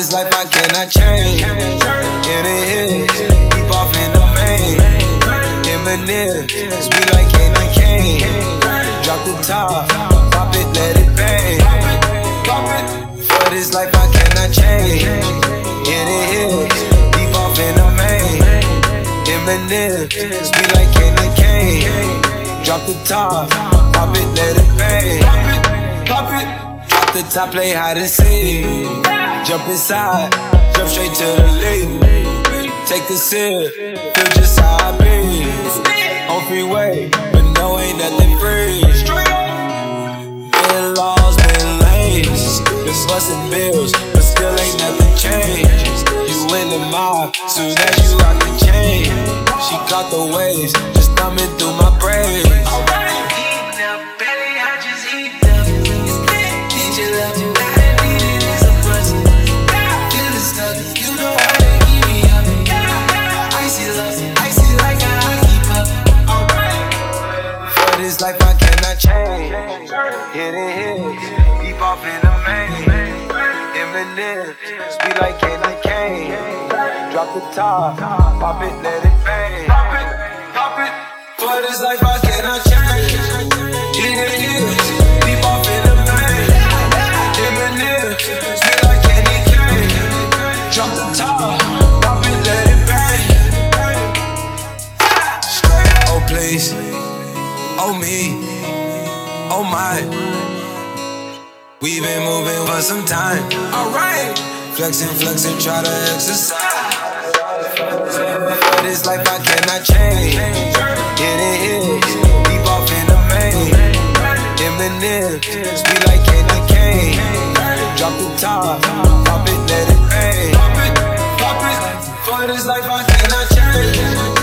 this life I cannot change. In the hills, deep off in the main. Eminem, speed like candy cane. Drop the top, pop it, let it bang. For this life I cannot change. In the hills, deep off in the main. Eminem, speed like candy cane. Drop the top, pop it, let it bang. Pop it, drop the top, play hide and seek. Jump inside, jump straight to the lead. Take a sip, feel just how I be. On freeway, but no ain't nothing free. Been lost, been late, been busting bills, but still ain't nothing changed. You in the mob, soon as you rock the chain. She caught the waves, just thumbing through my this life I cannot change. Hitting hits, deep off in the main. Eminem, speed like candy cane. Drop the top, pop it, let it bang. Pop it, pop it. For this life I cannot change. Hitting hits, deep off in the main. Eminem, speed like candy cane. Drop the top, pop it, let it bang. Oh please oh me, oh my. We've been moving for some time, alright. Flexing, flexing, try to exercise. But it's life I cannot change. Get in, deep off in the main. Eminem, sweet like candy cane. Drop the top, pop it, let it rain. Pop it, pop it, But this life I cannot change.